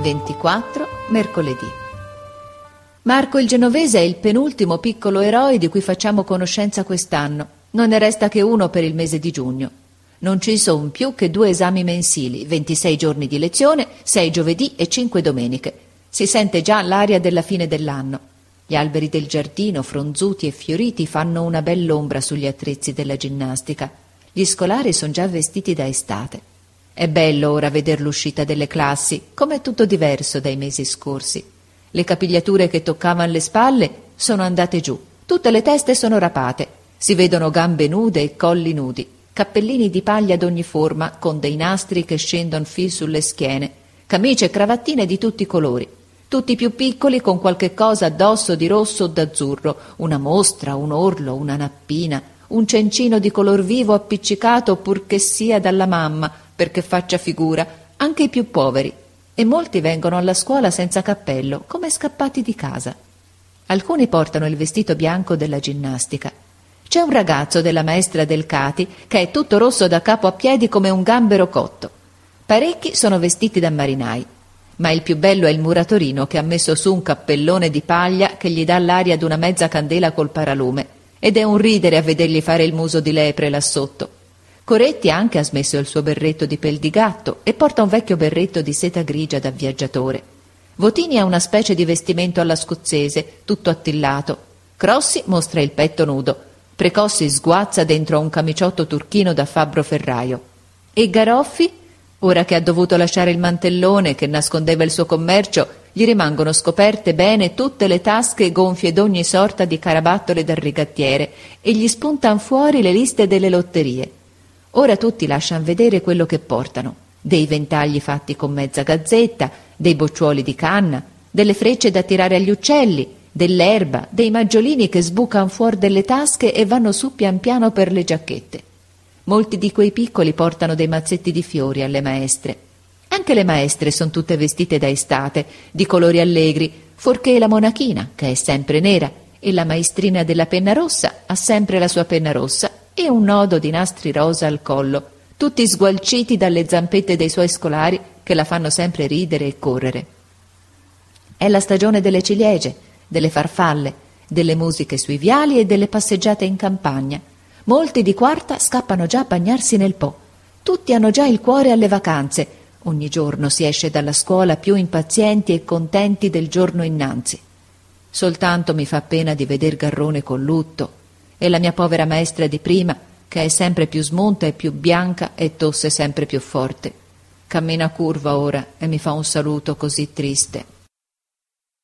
24 mercoledì. Marco il Genovese è il penultimo piccolo eroe di cui facciamo conoscenza quest'anno. Non ne resta che uno per il mese di giugno. Non ci sono più che due esami mensili, 26 giorni di lezione, 6 giovedì e 5 domeniche. Si sente già l'aria della fine dell'anno. Gli alberi del giardino, fronzuti e fioriti, fanno una bell'ombra sugli attrezzi della ginnastica. Gli scolari sono già vestiti da estate. È bello ora veder l'uscita delle classi, com'è tutto diverso dai mesi scorsi. Le capigliature che toccavano le spalle sono andate giù, tutte le teste sono rapate, si vedono gambe nude e colli nudi, cappellini di paglia d'ogni forma con dei nastri che scendono fil sulle schiene, camicie e cravattine di tutti i colori, tutti più piccoli con qualche cosa addosso di rosso o d'azzurro, una mostra, un orlo, una nappina, un cencino di color vivo appiccicato purché sia dalla mamma, perché faccia figura, anche i più poveri, e molti vengono alla scuola senza cappello, come scappati di casa. Alcuni portano il vestito bianco della ginnastica. C'è un ragazzo della maestra del Cati che è tutto rosso da capo a piedi come un gambero cotto. Parecchi sono vestiti da marinai ma il più bello è il muratorino che ha messo su un cappellone di paglia che gli dà l'aria d'una mezza candela col paralume, ed è un ridere a vedergli fare il muso di lepre là sotto. Coretti anche ha smesso il suo berretto di pel di gatto e porta un vecchio berretto di seta grigia da viaggiatore. Votini ha una specie di vestimento alla scozzese, tutto attillato. Crossi mostra il petto nudo. Precossi sguazza dentro a un camiciotto turchino da fabbro ferraio. E Garoffi Ora che ha dovuto lasciare il mantellone che nascondeva il suo commercio, gli rimangono scoperte bene tutte le tasche gonfie d'ogni sorta di carabattole da rigattiere e gli spuntan fuori le liste delle lotterie. Ora tutti lasciano vedere quello che portano, dei ventagli fatti con mezza gazzetta, dei bocciuoli di canna, delle frecce da tirare agli uccelli, dell'erba, dei maggiolini che sbucano fuori delle tasche e vanno su pian piano per le giacchette. Molti di quei piccoli portano dei mazzetti di fiori alle maestre. Anche le maestre sono tutte vestite da estate, di colori allegri, forché la monachina, che è sempre nera, e la maestrina della penna rossa ha sempre la sua penna rossa e un nodo di nastri rosa al collo, tutti sgualciti dalle zampette dei suoi scolari che la fanno sempre ridere e correre. È la stagione delle ciliegie, delle farfalle, delle musiche sui viali e delle passeggiate in campagna, Molti di quarta scappano già a bagnarsi nel Po. Tutti hanno già il cuore alle vacanze. Ogni giorno si esce dalla scuola più impazienti e contenti del giorno innanzi. Soltanto mi fa pena di veder Garrone con lutto e la mia povera maestra di prima, che è sempre più smunta e più bianca e tosse sempre più forte. Cammina curva ora e mi fa un saluto così triste.